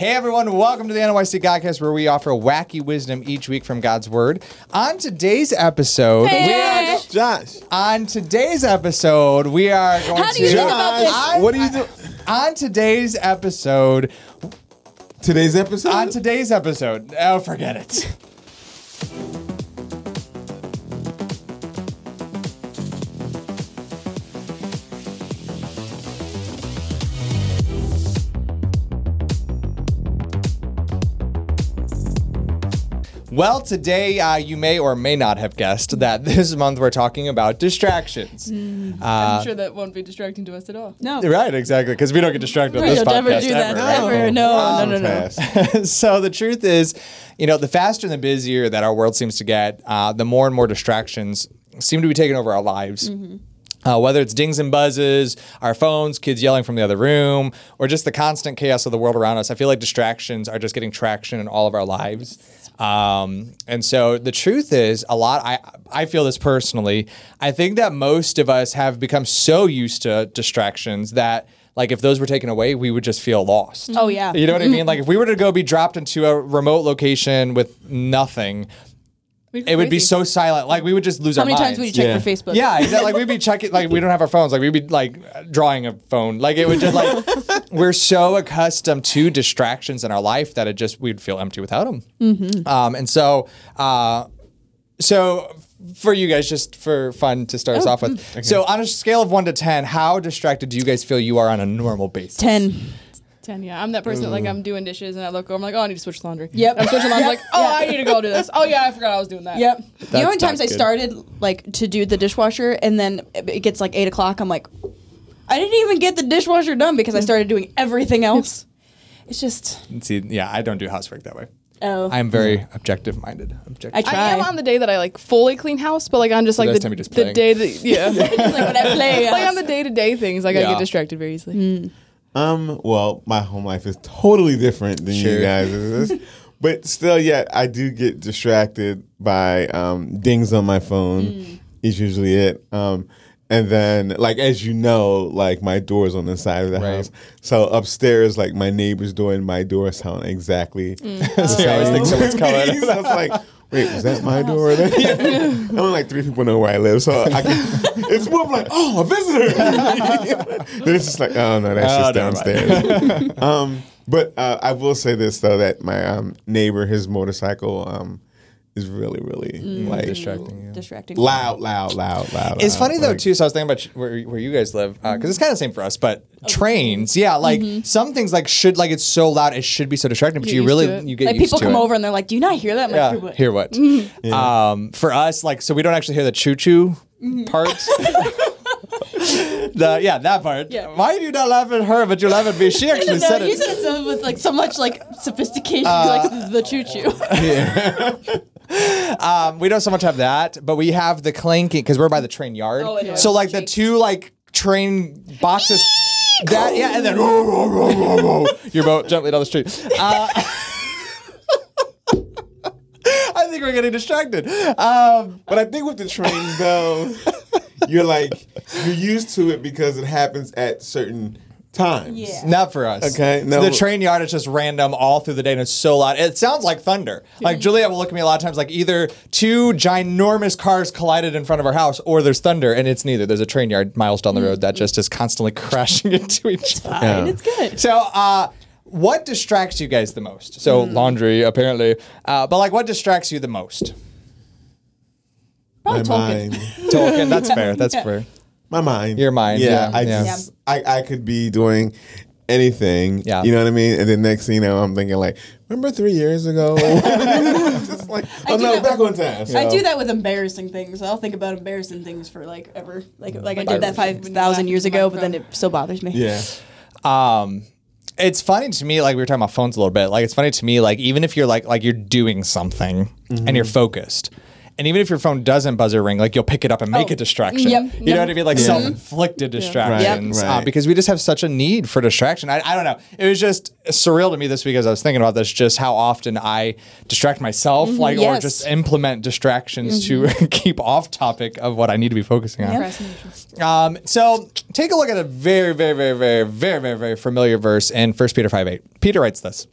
Hey everyone, welcome to the NYC Godcast where we offer wacky wisdom each week from God's Word. On today's episode, we are Josh. on today's episode, we are going How do to you feel about this? I- What are you doing? on today's episode, Today's episode? on today's episode, oh forget it. Well, today uh, you may or may not have guessed that this month we're talking about distractions. I'm sure that won't be distracting to us at all. No. Right, exactly, because we don't get distracted on Right, this don't podcast ever do that ever, ever. No, no, no, no. Pass. so the truth is, you know, the faster and the busier that our world seems to get, uh, the more and more distractions seem to be taking over our lives. Uh, whether it's dings and buzzes, our phones, kids yelling from the other room, or just the constant chaos of the world around us, I feel like distractions are just getting traction in all of our lives. Um, and so the truth is, a lot. I I feel this personally. I think that most of us have become so used to distractions that, like, if those were taken away, we would just feel lost. Oh, yeah. You know what I mean? Like if we were to go be dropped into a remote location with nothing, We'd it would be so silent. Like we would just lose our phone. How our many minds. times would you check Yeah. for Facebook? Yeah, exactly. Like we'd be checking. Like we don't have our phones. Like we'd be like drawing a phone. Like it would just like we're so accustomed to distractions in our life that it just we'd feel empty without them. Mm-hmm. Um, and so, uh, so for you guys, just for fun to start us Oh, off with. So on a scale of one to ten, how distracted do you guys feel you are on a normal basis? 10. Yeah. I'm that person that like mm-hmm. I'm doing dishes and I look over, I'm like, oh, I need to switch laundry. Yep. I'm switching laundry. Oh, yep. like, oh, I need to go do this. Oh yeah, I forgot I was doing that. Yep. you know how many not times I good. started like to do the dishwasher and then it gets like 8 o'clock. I'm like, I didn't even get the dishwasher done because I started doing everything else. It's just, See, yeah, I don't do housework that way. oh. I'm very objective minded. Objective. I try. I am on the day that I like fully clean house, but like I'm just like rest the, time you're just the playing. day that yeah. Just like when I play. like on the day to day things, like I Yeah. get distracted very easily. Hmm. Um, well, my home life is totally different than Sure. you guys. but still, yet I do get distracted by um, dings on my phone. Is usually it. Um, and then, like as you know, like my door's on the side of the Right. house. So upstairs, like my neighbor's door and my door sound exactly. the So you always think someone's coming. so it's like, wait, was that my door? I'm like three people know where I live, so I can, it's more of like, oh, a visitor. then it's just like, oh no, that's Oh, just downstairs. um, but uh, I will say this though that my um, neighbor, his motorcycle, um, is really, really mm. like distracting you. Distracting. loud, loud, loud, loud. It's loud. funny though Like, too. So I was thinking about where, where you guys live uh, because it's mm-hmm. kind of the same for us. But trains, yeah, like mm-hmm. some things like should like it's so loud it should be so distracting, but Get you really to it. you get Like used people to come it. over and they're like, "Do you not hear that?" I'm Yeah, like, "What?" hear what? Um, for us, like so we don't actually hear the choo choo part. the yeah that part. Yeah. Why do you not laugh at her but you laugh at me? She actually No, said you it. said it so with like so much like sophistication, like uh, the choo choo. Um, we don't so much have that, but we have the clanking because we're by the train yard. Oh, it is. So like the two like train boxes. that yeah, and then your boat gently down the street. Uh, I think we're getting distracted. Um, But I think with the trains though, you're like you're used to it because it happens at certain times. Yeah. not for us. Okay, So no. the train yard is just random all through the day, and it's so loud. It sounds like thunder. Like Juliet will look at me a lot of times, like either two ginormous cars collided in front of our house, or there's thunder, and it's neither. There's a train yard miles down the road that just is constantly crashing into each other. Yeah. And it's good. So, uh, what distracts you guys the most? So, laundry, apparently. Uh, but, like, what distracts you the most? My Probably Tolkien. mind. Tolkien. That's fair. That's fair. My mind. Your mind, Yeah. yeah, I yeah. just I, I could be doing anything. Yeah. You know what I mean? And then next thing you know, I'm thinking like, remember three years ago? just like, oh no, that- back on task. I do that with embarrassing things. I'll think about embarrassing things for like ever. Like like I did that five thousand years ago, but then it still bothers me. Yeah. um it's funny to me like we were talking about phones a little bit like it's funny to me like even if you're like like you're doing something and you're focused and even if your phone doesn't buzzer ring like you'll pick it up and make Oh, a distraction. yep, you know what i mean? Like self-inflicted distractions Right, Uh, right. because we just have such a need for distraction. I, I don't know. It was just surreal to me this week as i was thinking about this just how often i distract myself like or just implement distractions to keep off topic of what i need to be focusing on. Procrastination. um, so take a look at a very, very, very, very, very, very, very familiar verse in 1 Peter 5 8. Peter writes this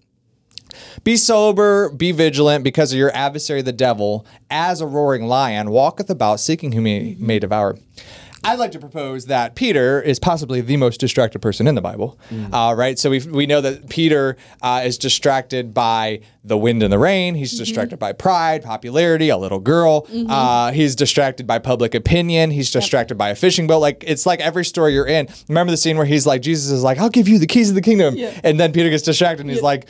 Be sober, be vigilant, because of your adversary, the devil, as a roaring lion, walketh about seeking whom he may devour. I'd like to propose that Peter is possibly the most distracted person in the Bible, uh, right? So we, we know that Peter uh, is distracted by the wind and the rain. He's distracted by pride, popularity, a little girl. Uh, he's distracted by public opinion. He's distracted by a fishing boat. Like it's like every story you're in. Remember the scene where he's like, Jesus is like, "I'll give you the keys of the kingdom," and then Peter gets distracted and he's like.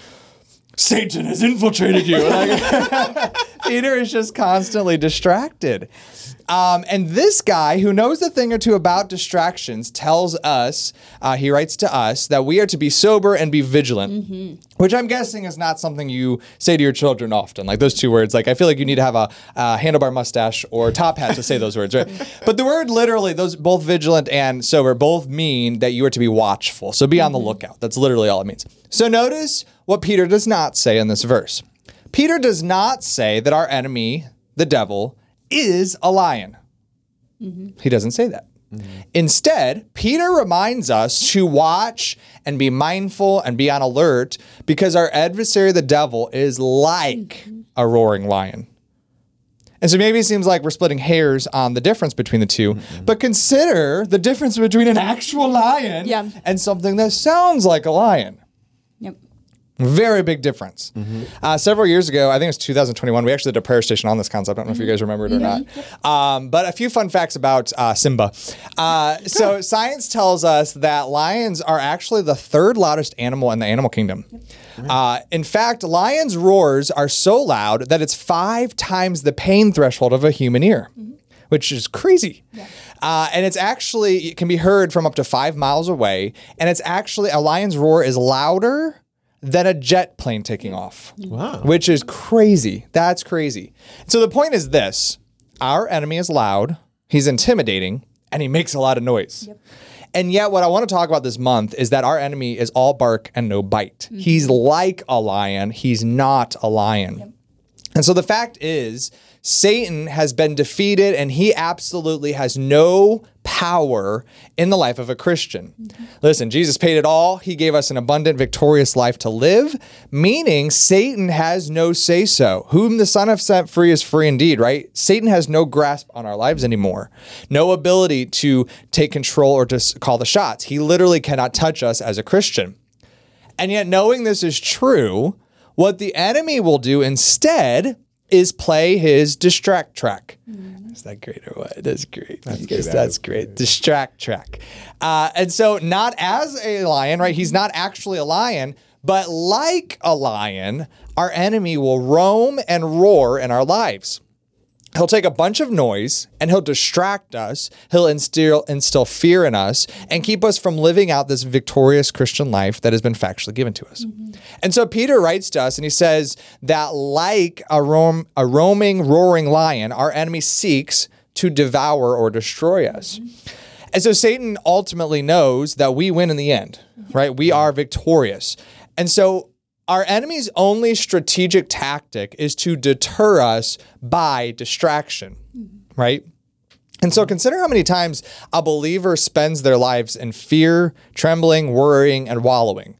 Satan has infiltrated you. Like, Peter is just constantly distracted. Um, and this guy who knows a thing or two about distractions tells us, uh, he writes to us, that we are to be sober and be vigilant, which I'm guessing is not something you say to your children often. Like those two words, like I feel like you need to have a, a handlebar mustache or top hat to say those words, right? But the word literally, those both vigilant and sober, both mean that you are to be watchful. So be on the mm-hmm. lookout. That's literally all it means. So notice what Peter does not say in this verse. Peter does not say that our enemy, the devil, is a lion. Mm-hmm. He doesn't say that. Mm-hmm. Instead, Peter reminds us to watch and be mindful and be on alert because our adversary, the devil, is like mm-hmm. a roaring lion. And so maybe it seems like we're splitting hairs on the difference between the 2 mm-hmm. but consider the difference between an actual lion Yeah. and something that sounds like a lion. Very big difference. Uh, several years ago, I think it was 2021, we actually did a prayer station on this concept. I don't know if you guys remember it or not. Um, but a few fun facts about uh, Simba. Uh, so, science tells us that lions are actually the third loudest animal in the animal kingdom. Uh, in fact, lions' roars are so loud that it's five times the pain threshold of a human ear, which is crazy. Uh, and it's actually, it can be heard from up to five miles away. And it's actually, a lion's roar is louder than a jet plane taking off. Wow. Which is crazy. That's crazy. So the point is this our enemy is loud, he's intimidating, and he makes a lot of noise. And yet, what I want to talk about this month is that our enemy is all bark and no bite. Mm-hmm. He's like a lion, he's not a lion. And so the fact is, Satan has been defeated and he absolutely has no power in the life of a Christian. Mm-hmm. Listen, Jesus paid it all. He gave us an abundant, victorious life to live, meaning Satan has no say so. Whom the Son have set free is free indeed, right? Satan has no grasp on our lives anymore, no ability to take control or to call the shots. He literally cannot touch us as a Christian. And yet, knowing this is true, what the enemy will do instead is play his distract track. Is that great or what? That's great. That's good. That's great. Distract track. Uh, and so, not as a lion, right? He's not actually a lion, but like a lion, our enemy will roam and roar in our lives. He'll take a bunch of noise and he'll distract us. He'll instill instill fear in us and keep us from living out this victorious Christian life that has been factually given to us. Mm-hmm. And so Peter writes to us and he says that like a roam a roaming roaring lion, our enemy seeks to devour or destroy us. Mm-hmm. And so Satan ultimately knows that we win in the end, mm-hmm. right? We are victorious. And so our enemy's only strategic tactic is to deter us by distraction, right? And so consider how many times a believer spends their lives in fear, trembling, worrying, and wallowing.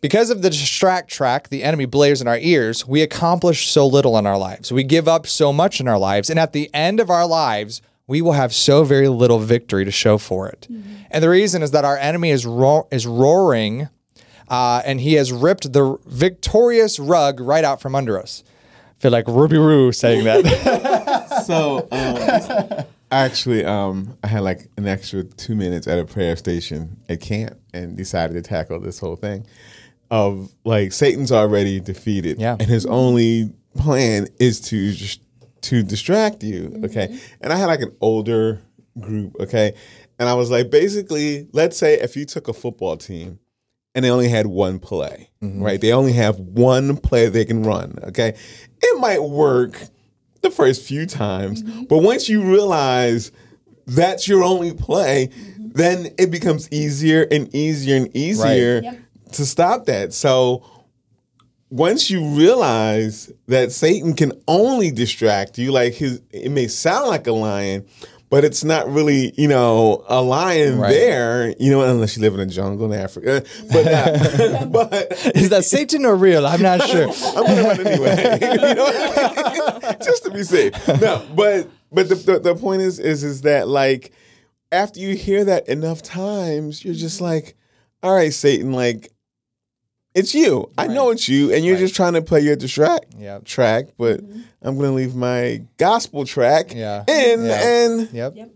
Because of the distract track the enemy blares in our ears, we accomplish so little in our lives. We give up so much in our lives. And at the end of our lives, we will have so very little victory to show for it. Mm-hmm. And the reason is that our enemy is, ro- is roaring uh, and he has ripped the victorious rug right out from under us. I feel like Ruby Roo saying that. So um, actually, um, I had like an extra two minutes at a prayer station at camp and decided to tackle this whole thing of like Satan's already defeated, Yeah. and his only plan is to just to distract you. Okay, and I had like an older group. Okay, and I was like, basically, let's say if you took a football team and they only had one play, mm-hmm. right? They only have one play they can run, okay? It might work the first few times, mm-hmm. but once you realize that's your only play, mm-hmm. then it becomes easier and easier and easier to stop that. So once you realize that Satan can only distract you, like his, it may sound like a lion, but it's not really, you know, a lion Right. there, you know, unless you live in a jungle in Africa. But uh, but Is that Satan or real? I'm not sure. I'm gonna run anyway, you know, just to be safe. No, but but the, the the point is is is that like after you hear that enough times, you're just like, all right, Satan, like it's you. I know it's you, and you're Right. just trying to play your distract Yep. track. But mm-hmm. I'm gonna leave my gospel track Yeah. in, Yeah. and Yep. Yep.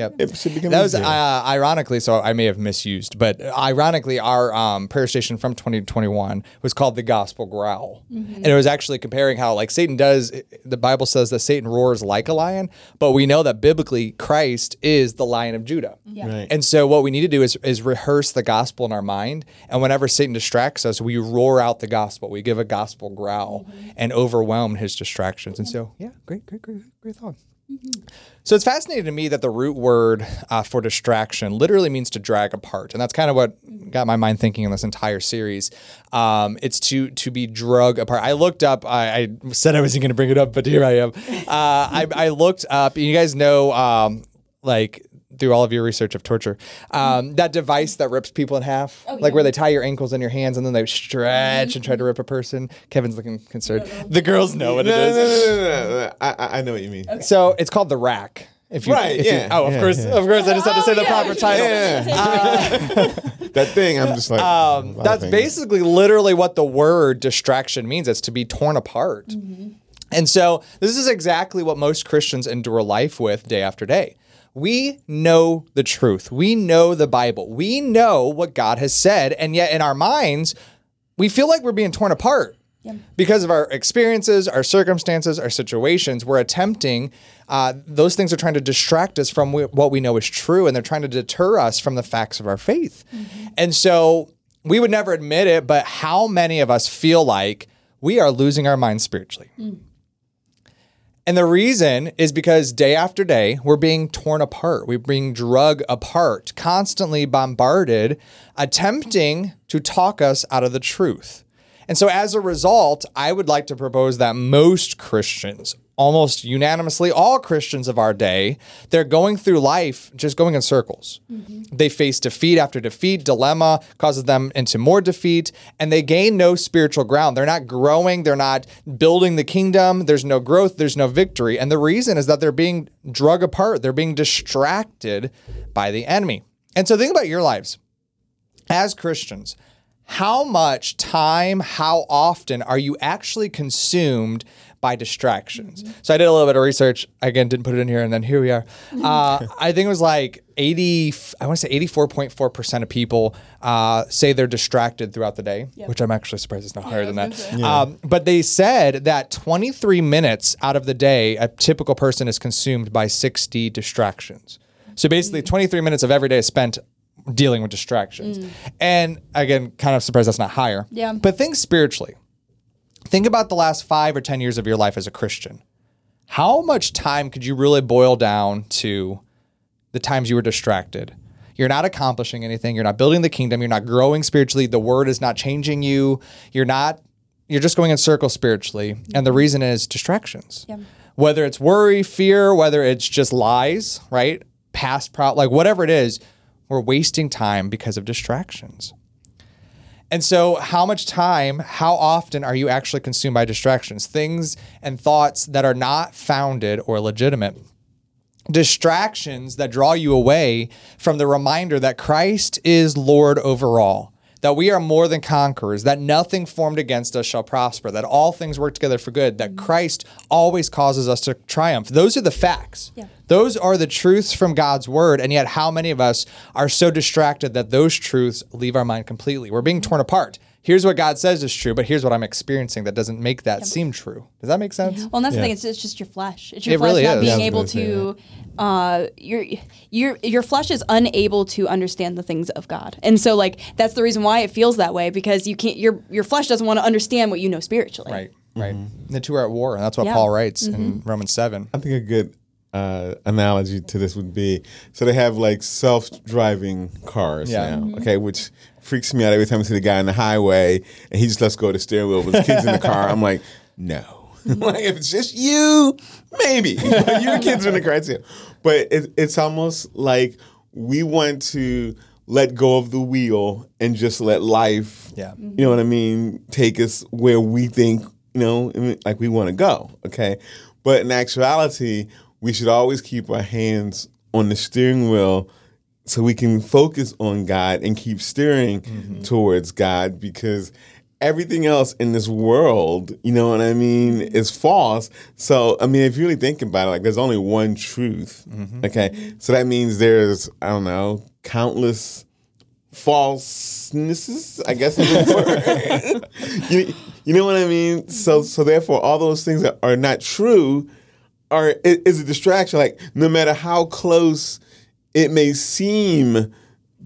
Yep. it should become That was uh, ironically, so I may have misused, but ironically, our um, prayer station from 2021 was called the Gospel Growl, and it was actually comparing how like Satan does. The Bible says that Satan roars like a lion, but we know that biblically Christ is the Lion of Judah. Right. And so what we need to do is is rehearse the gospel in our mind, and whenever Satan distracts us, we roar out the gospel. We give a gospel growl and overwhelm his distractions. And so, yeah, great, great, great, great thought. So it's fascinating to me that the root word uh, for distraction literally means to drag apart, and that's kind of what got my mind thinking in this entire series. Um, it's to to be drug apart. I looked up. I, I said I wasn't going to bring it up, but here I am. Uh, I, I looked up. You guys know, um, like through all of your research of torture, um, that device that rips people in half, like where they tie your ankles and your hands and then they stretch and try to rip a person. Kevin's looking concerned. The girls know what no, it no, is. no, no, no, no, no. I, I- I know what you mean. So it's called the rack. If you, Right, if you- yeah, oh, of yeah, course, yeah. of course. I just had to say the yeah. proper title. Yeah. that thing, I'm just like. Um, that's basically literally what the word distraction means. It's to be torn apart. And so this is exactly what most Christians endure life with day after day. We know the truth. We know the Bible. We know what God has said. And yet in our minds, we feel like we're being torn apart. Because of our experiences, our circumstances, our situations, we're attempting, uh, those things are trying to distract us from what we know is true, and they're trying to deter us from the facts of our faith. And so we would never admit it, but how many of us feel like we are losing our minds spiritually? And the reason is because day after day, we're being torn apart. We're being drug apart, constantly bombarded, attempting to talk us out of the truth. And so, as a result, I would like to propose that most Christians, almost unanimously, all Christians of our day, they're going through life just going in circles. Mm-hmm. They face defeat after defeat, dilemma causes them into more defeat, and they gain no spiritual ground. They're not growing, they're not building the kingdom, there's no growth, there's no victory. And the reason is that they're being drug apart, they're being distracted by the enemy. And so, think about your lives as Christians, how much time, how often are you actually consumed by distractions? So I did a little bit of research. Again, didn't put it in here, and then here we are. Uh, I think it was like 80, I want to say 84.4% of people uh, say they're distracted throughout the day, which I'm actually surprised it's not higher than that. Um, but they said that 23 minutes out of the day, a typical person is consumed by 60 distractions. So basically, 23 minutes of every day is spent dealing with distractions. And again, kind of surprised that's not higher. Yeah. But think spiritually. Think about the last five or 10 years of your life as a Christian. How much time could you really boil down to the times you were distracted? You're not accomplishing anything. You're not building the kingdom. You're not growing spiritually. The word is not changing you. You're not, you're just going in circles spiritually. And the reason is distractions. Yeah. Whether it's worry, fear, whether it's just lies, right? Past pro, like whatever it is, we're wasting time because of distractions. And so, how much time, how often are you actually consumed by distractions, things and thoughts that are not founded or legitimate? Distractions that draw you away from the reminder that Christ is Lord over all, that we are more than conquerors, that nothing formed against us shall prosper, that all things work together for good, that mm-hmm. Christ always causes us to triumph. Those are the facts. Yeah. Those are the truths from God's word. And yet, how many of us are so distracted that those truths leave our mind completely? We're being mm-hmm. torn apart. Here's what God says is true, but here's what I'm experiencing that doesn't make that seem true. Does that make sense? Well, and that's Yeah. the thing. It's, it's just your flesh. It's your It flesh really not is. being able was gonna. Uh, your your your flesh is unable to understand the things of God, and so like that's the reason why it feels that way because you can't. Your your flesh doesn't want to understand what you know spiritually. Right, right. The two are at war, and that's what Yeah. Paul writes in Romans 7. I think a good uh, analogy to this would be so they have like self-driving cars Yeah. now, okay, which freaks me out every time I see the guy on the highway and he just lets go of the steering wheel with his kids in the car. I'm like, no. like if it's just you, maybe but your kids are in the criteria. But it, it's almost like we want to let go of the wheel and just let life, Yeah. you know what I mean, take us where we think, you know, like we want to go. Okay, but in actuality, we should always keep our hands on the steering wheel so we can focus on God and keep steering mm-hmm. towards God because everything else in this world, you know what I mean, is false. So, I mean, if you really think about it, like there's only one truth. Mm-hmm. Okay. So that means there's, I don't know, countless falsenesses, I guess is the word. you, you know what I mean? So mm-hmm. so therefore all those things that are not true are is a distraction. Like no matter how close it may seem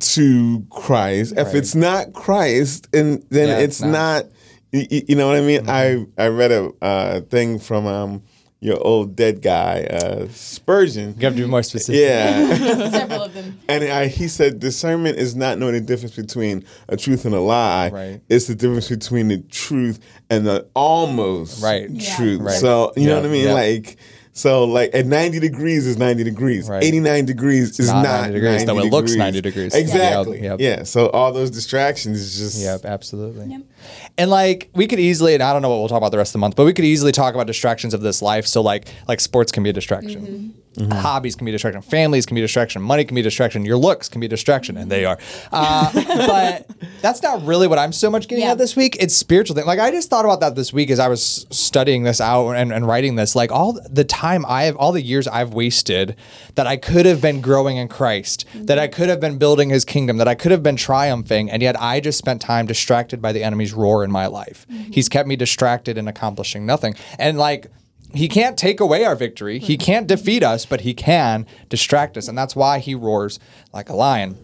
to Christ, if it's not Christ, and then Yeah, it's it's not. not. y- y- You know what I mean? I I read a uh, thing from um your old dead guy uh, Spurgeon. You have to be more specific. Yeah. Several of them. And I, he said discernment is not knowing the difference between a truth and a lie. Right. It's the difference between the truth and the almost Right. Yeah. truth. Right. So you know what I mean? yeah. Like so like at 90 degrees is 90 degrees. Right. 89 degrees is not not, 90 degrees, though it looks 90 degrees. Exactly. Yep, yep. Yeah. So all those distractions is just Yep, absolutely. And like we could easily, and I don't know what we'll talk about the rest of the month, but we could easily talk about distractions of this life. So like like sports can be a distraction. Mm-hmm. Mm-hmm. Hobbies can be distraction. Families can be distraction. Money can be distraction. Your looks can be distraction, and they are. Uh, but that's not really what I'm so much getting Yeah. at this week. It's spiritual thing. Like I just thought about that this week as I was studying this out and, and writing this. Like all the time I have, all the years I've wasted that I could have been growing in Christ, that I mm-hmm. could have been building His kingdom, that I could have been triumphing, and yet I just spent time distracted by the enemy's roar in my life. Mm-hmm. He's kept me distracted and accomplishing nothing. And like he can't take away our victory. He hmm. can't defeat us, but he can distract us. And that's why he roars like a lion.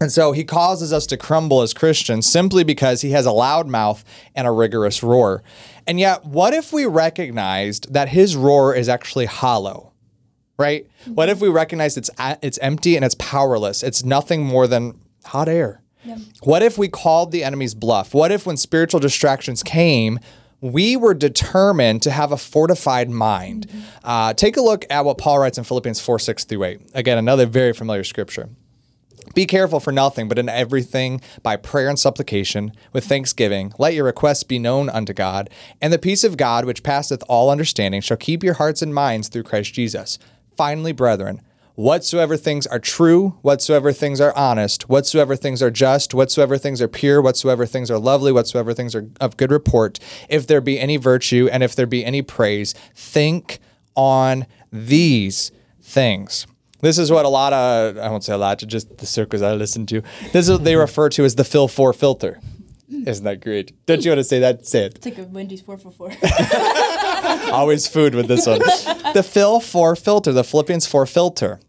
And so he causes us to crumble as Christians simply because he has a loud mouth and a rigorous roar. And yet, what if we recognized that his roar is actually hollow? Right? Mm-hmm. What if we recognized it's it's empty and it's powerless? It's nothing more than hot air. What if we called the enemy's bluff? What if when spiritual distractions came, we were determined to have a fortified mind? Uh, take a look at what Paul writes in Philippians 4 6 through 8. Again, another very familiar scripture. Be careful for nothing, but in everything, by prayer and supplication, with thanksgiving, let your requests be known unto God, and the peace of God, which passeth all understanding, shall keep your hearts and minds through Christ Jesus. Finally, brethren, whatsoever things are true, whatsoever things are honest, whatsoever things are just, whatsoever things are pure, whatsoever things are lovely, whatsoever things are of good report, if there be any virtue and if there be any praise, think on these things. This is what a lot of, I won't say a lot, just the circles I listen to, this is what they refer to as the Phil 4 filter. Isn't that great? Don't you want to say that? Say it. It's like a Wendy's 4 for 4. Always food with this one. The Phil 4 filter, the Philippians 4 filter.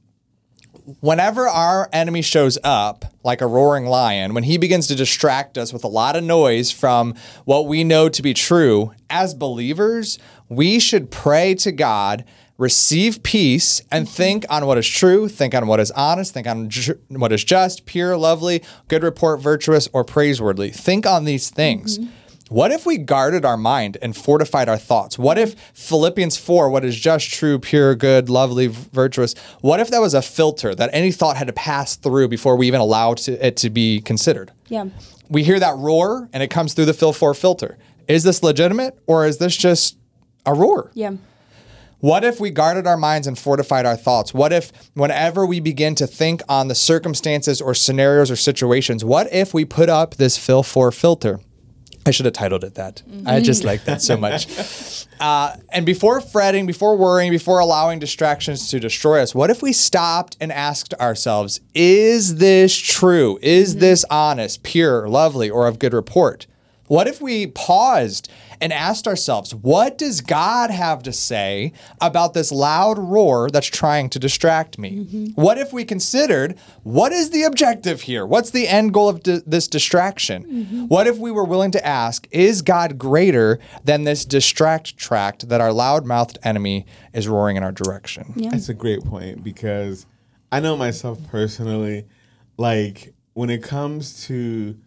Whenever our enemy shows up like a roaring lion, when he begins to distract us with a lot of noise from what we know to be true, as believers, we should pray to God, receive peace, and mm-hmm. think on what is true, think on what is honest, think on ju- what is just, pure, lovely, good report, virtuous, or praiseworthy. Think on these things. Mm-hmm. What if we guarded our mind and fortified our thoughts? What if Philippians 4, what is just, true, pure, good, lovely, virtuous, what if that was a filter that any thought had to pass through before we even allowed to, it to be considered? Yeah. We hear that roar and it comes through the Phil 4 filter. Is this legitimate or is this just a roar? Yeah. What if we guarded our minds and fortified our thoughts? What if, whenever we begin to think on the circumstances or scenarios or situations, what if we put up this Phil 4 filter? I should have titled it that. I just like that so much. Uh, and before fretting, before worrying, before allowing distractions to destroy us, what if we stopped and asked ourselves, is this true? Is this honest, pure, lovely, or of good report? What if we paused and asked ourselves, what does God have to say about this loud roar that's trying to distract me? What if we considered, what is the objective here? What's the end goal of di- this distraction? What if we were willing to ask, is God greater than this distract tract that our loud mouthed enemy is roaring in our direction? Yeah. That's a great point because I know myself personally, like when it comes to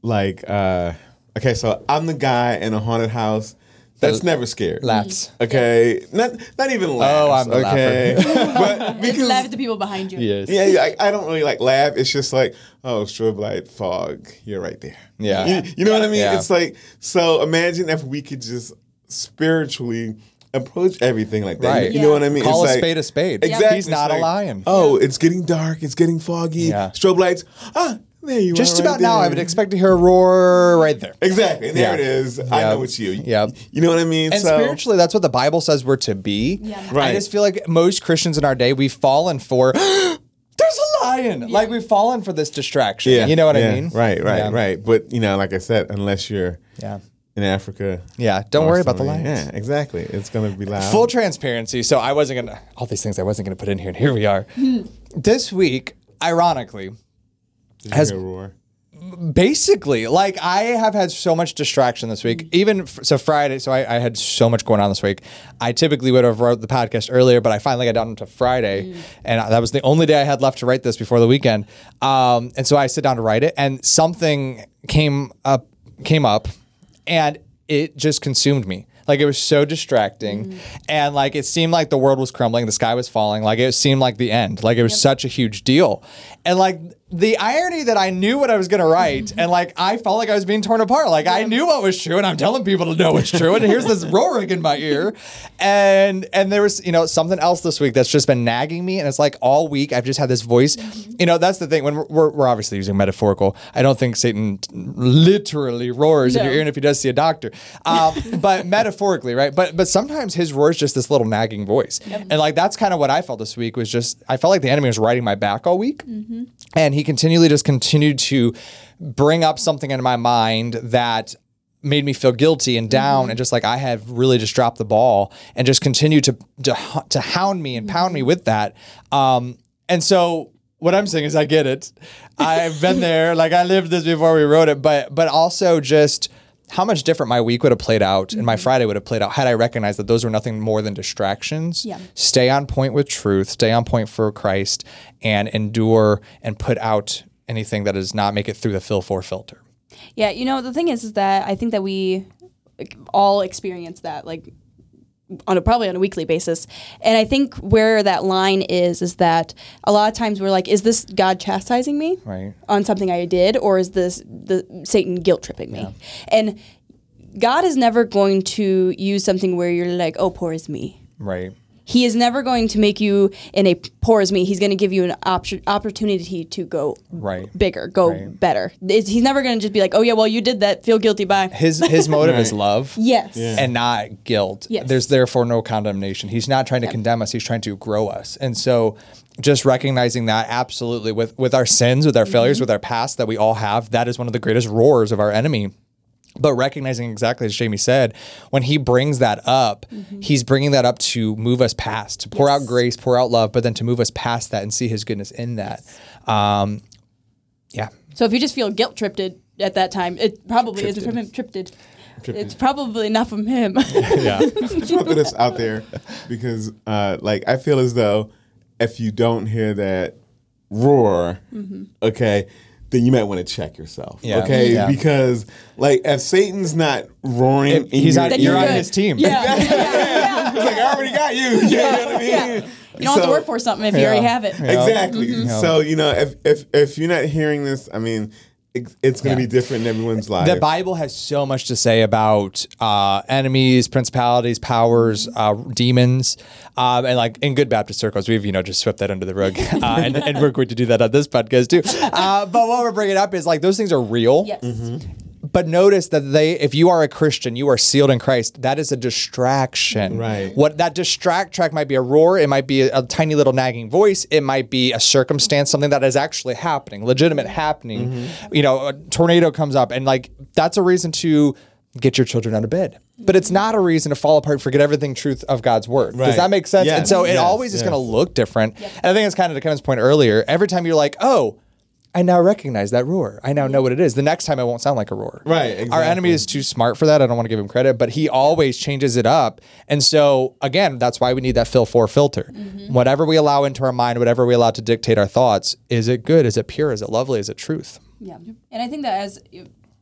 like uh okay, so I'm the guy in a haunted house That's never scared. Laughs. Okay, not not even laughs. Oh, I'm the okay, but It's because laugh at the people behind you. Yes. yeah, I, I don't really like laugh. It's just like oh, strobe light, fog. You're right there. Yeah. you, you know what I mean. Yeah. It's like so. Imagine if we could just spiritually approach everything like that. Right. You know what I mean? Call it's a like, spade a spade. Exactly. He's not It's a lion. Oh, it's getting dark. It's getting foggy. Yeah. Strobe lights. Ah, there you are. Just right about now, I there. would expect to hear a roar right there. Exactly. There Yeah. it is. I Yeah. know it's you. Yeah. You know what I mean? And so, spiritually, that's what the Bible says we're to be. Yeah. I Right. just feel like most Christians in our day, we've fallen for, there's a lion. Like we've fallen for this distraction. Yeah. You know what yeah. I mean? Right, right, Yeah. right. But, you know, like I said, unless you're Yeah. in Africa. Yeah. Don't or worry about the something, lions. Yeah, exactly. It's going to be loud. Full transparency. So I wasn't going to, all these things I wasn't going to put in here, and here we are. this week, ironically, Has- hear a roar? basically like i have had so much distraction this week. Even f- so friday so I, I had so much going on this week. I typically would have wrote the podcast earlier but i finally got down to friday and that was the only day i had left to write this before the weekend. Um, and so i sit down to write it and something came up came up and it just consumed me. Like it was so distracting and like it seemed like the world was crumbling the sky was falling like it seemed like the end. Like it was such a huge deal. And like the irony that I knew what I was going to write and like I felt like I was being torn apart. Like I knew what was true and I'm telling people to know what's true and here's this roaring in my ear. And and there was, you know, something else this week that's just been nagging me and it's like all week I've just had this voice. You know, that's the thing when we're, we're, we're obviously using metaphorical. I don't think Satan literally roars in your ear and if he does see a doctor. Um, but metaphorically, right? But but sometimes his roar is just this little nagging voice. And like that's kind of what I felt this week was just I felt like the enemy was riding my back all week. And he continually just continued to bring up something in my mind that made me feel guilty and down and just like I have really just dropped the ball and just continued to to, to hound me and pound me with that. Um, and so what I'm saying is I get it. I've been there, like I lived this before we wrote it, but but also just how much different my week would have played out and my mm-hmm. Friday would have played out had I recognized that those were nothing more than distractions. Yeah. Stay on point with truth, stay on point for Christ, and endure and put out anything that does not make it through the Phil 4 filter. Yeah, you know the thing is, is that I think that we all experience that like on a probably on a weekly basis, and I think where that line is is that a lot of times we're like, is this God chastising me Right. on something I did, or is this the Satan guilt tripping me? And God is never going to use something where you're like, oh, poor is me. Right. He is never going to make you in a poor as me. He's going to give you an op- opportunity to go Right. bigger, go Right. better. It's, he's never going to just be like, oh yeah, well you did that, feel guilty, bye. His his motive is love. Yes. and not guilt. Yes. There's therefore no condemnation. He's not trying to condemn us. He's trying to grow us. And so just recognizing that absolutely with with our sins, with our mm-hmm. failures, with our past that we all have, that is one of the greatest roars of our enemy. But recognizing exactly as Jamie said, when he brings that up, he's bringing that up to move us past, to pour out grace, pour out love, but then to move us past that and see his goodness in that. Um, yeah. So if you just feel guilt tripped at that time, it probably isn't from him. Tripped. It's probably not from him. Yeah. just put this out there because, uh, like, I feel as though if you don't hear that roar, okay, then you might want to check yourself. Yeah. Okay, Yeah. because like if Satan's not roaring, If in he's your on, Then you're you're on good. his team. yeah. yeah, yeah. It's like I already got you. You know what I mean? Yeah. You don't have to work for something if you already have it. Exactly. Mm-hmm. So you know, if if if you're not hearing this, I mean, it, it's going to Yeah. be different in everyone's life. The Bible has so much to say about uh, enemies, principalities, powers, uh, demons, um, and like in good Baptist circles, we've you know just swept that under the rug, uh, and, and we're going to do that on this podcast too. Uh, but what we're bringing up is like those things are real. Yes. But notice that they, if you are a Christian, you are sealed in Christ. That is a distraction. Right. What that distract track might be a roar. It might be a, a tiny little nagging voice. It might be a circumstance, something that is actually happening, legitimate happening. Mm-hmm. You know, a tornado comes up, and like that's a reason to get your children out of bed. But it's not a reason to fall apart, and forget everything truth of God's word. Does that make sense? Yes. And so it Yes. always is going to look different. And I think it's kind of to Kevin's point earlier. Every time you're like, oh. I now recognize that roar. I now know mm. what it is. The next time I won't sound like a roar. Right, Our enemy is too smart for that. I don't want to give him credit, but he always changes it up. And so again, that's why we need that Phil 4 filter. Mm-hmm. Whatever we allow into our mind, whatever we allow to dictate our thoughts, is it good? Is it pure? Is it lovely? Is it truth? Yeah. And I think that as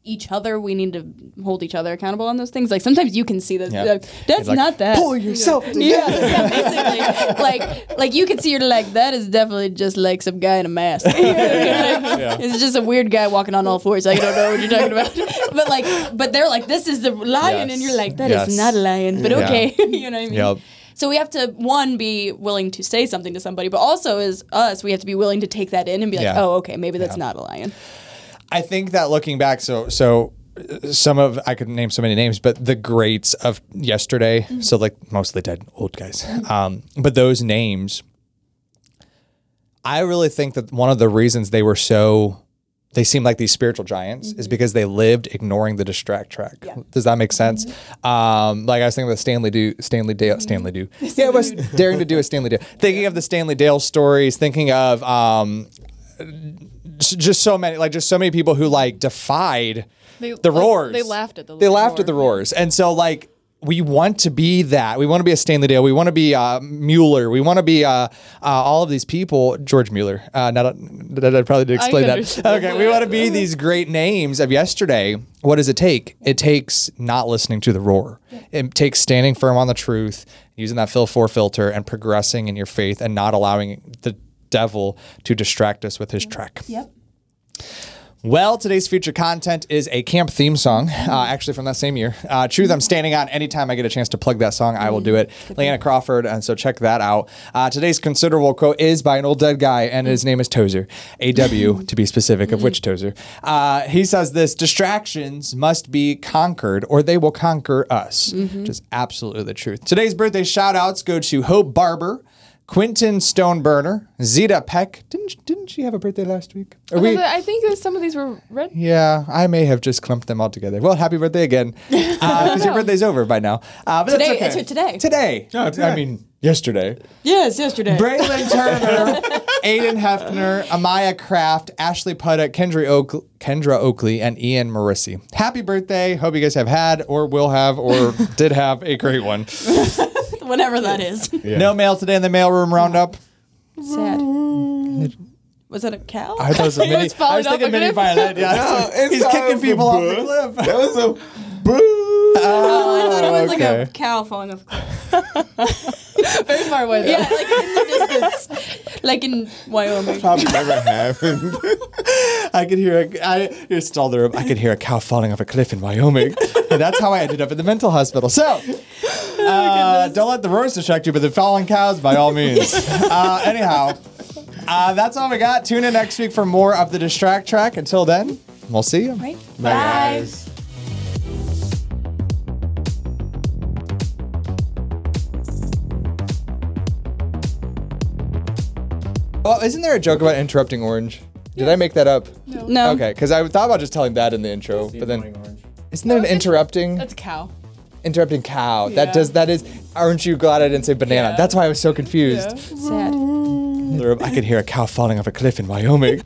each other. We need to hold each other accountable on those things. Like sometimes you can see that Yeah. that's Like, not that. Pull yourself. Yeah, yeah, basically. like, like you can see you're like that is definitely just like some guy in a mask. Like, It's just a weird guy walking on all fours. I don't know what you're talking about. but like, but they're like, this is the lion, Yes. and you're like, that is Yes. not a lion. But okay, you know what I mean. Yep. So we have to one be willing to say something to somebody, but also as us, we have to be willing to take that in and be like, oh, okay, maybe that's not a lion. I think that looking back, so so some of I could name so many names, but the greats of yesterday, so like mostly dead old guys, um, but those names, I really think that one of the reasons they were so they seem like these spiritual giants is because they lived ignoring the distract track. Does that make sense? Um, like I was thinking of the Stanley do Stanley Dale Stanley do. Yeah, I was daring to do a Stanley Dale. Thinking of the Stanley Dale stories, thinking of um, just so many like just so many people who like defied They- the like, roars. they laughed at the They laughed at the roars, and so like we want to be that. We want to be a Stanley Dale. We want to be uh, Mueller. We want to be uh, uh, all of these people. George Mueller. Uh, not that I probably did explain that. Okay, we want to be these great names of yesterday. What does it take? It takes not listening to the roar. It takes standing firm on the truth, using that Phil Four filter, and progressing in your faith, and not allowing the devil to distract us with his track. Yep. Well, today's feature content is a camp theme song, uh, actually from that same year. Uh, Truth, I'm standing on. Anytime I get a chance to plug that song, I will do it. Leanna Crawford, and so check that out. Uh, today's considerable quote is by an old dead guy, and his name is Tozer, A W to be specific, of which Tozer. Uh, he says this: distractions must be conquered, or they will conquer us, which is absolutely the truth. Today's birthday shout outs go to Hope Barber. Quentin Stoneburner, Zeta Peck. Didn't didn't she have a birthday last week? Are we- I think that some of these were red. yeah, I may have just clumped them all together. Well, happy birthday again. Because your birthday's over by now. Uh, but Today- that's okay. it's today. Today. Oh, today. I mean, yesterday. Yes, yesterday. Braylon Turner, Aiden Hefner, Amaya Kraft, Ashley Putta, Kendra, Oak- Kendra Oakley, and Ian Marissi. Happy birthday. Hope you guys have had or will have or did have a great one. Whatever that is. Yeah. No mail today in the mailroom roundup. Sad. Was that a cow? I thought it was a mini. was falling I was off thinking a mini cliff. violin. Yeah. No, it's He's not kicking a people off the boo. cliff. That was a boo. oh, I thought it was like a cow falling off. Very far away though. Yeah, like in the distance, like in Wyoming. Probably never happened. I could hear a, I you stalled the room. I could hear a cow falling off a cliff in Wyoming, and that's how I ended up in the mental hospital. So, uh, don't let the roars distract you, but the falling cows, by all means. uh, anyhow, uh, that's all we got. Tune in next week for more of the distract track. Until then, we'll see you. Right? Bye, guys. Well, isn't there a joke about interrupting Orange? Did I make that up? No. Okay, because I thought about just telling that in the intro, but then isn't there an interrupting? That's a cow. Interrupting cow. That does that is. Aren't you glad I didn't say banana? Yeah. That's why I was so confused. Yeah. Sad. I could hear a cow falling off a cliff in Wyoming.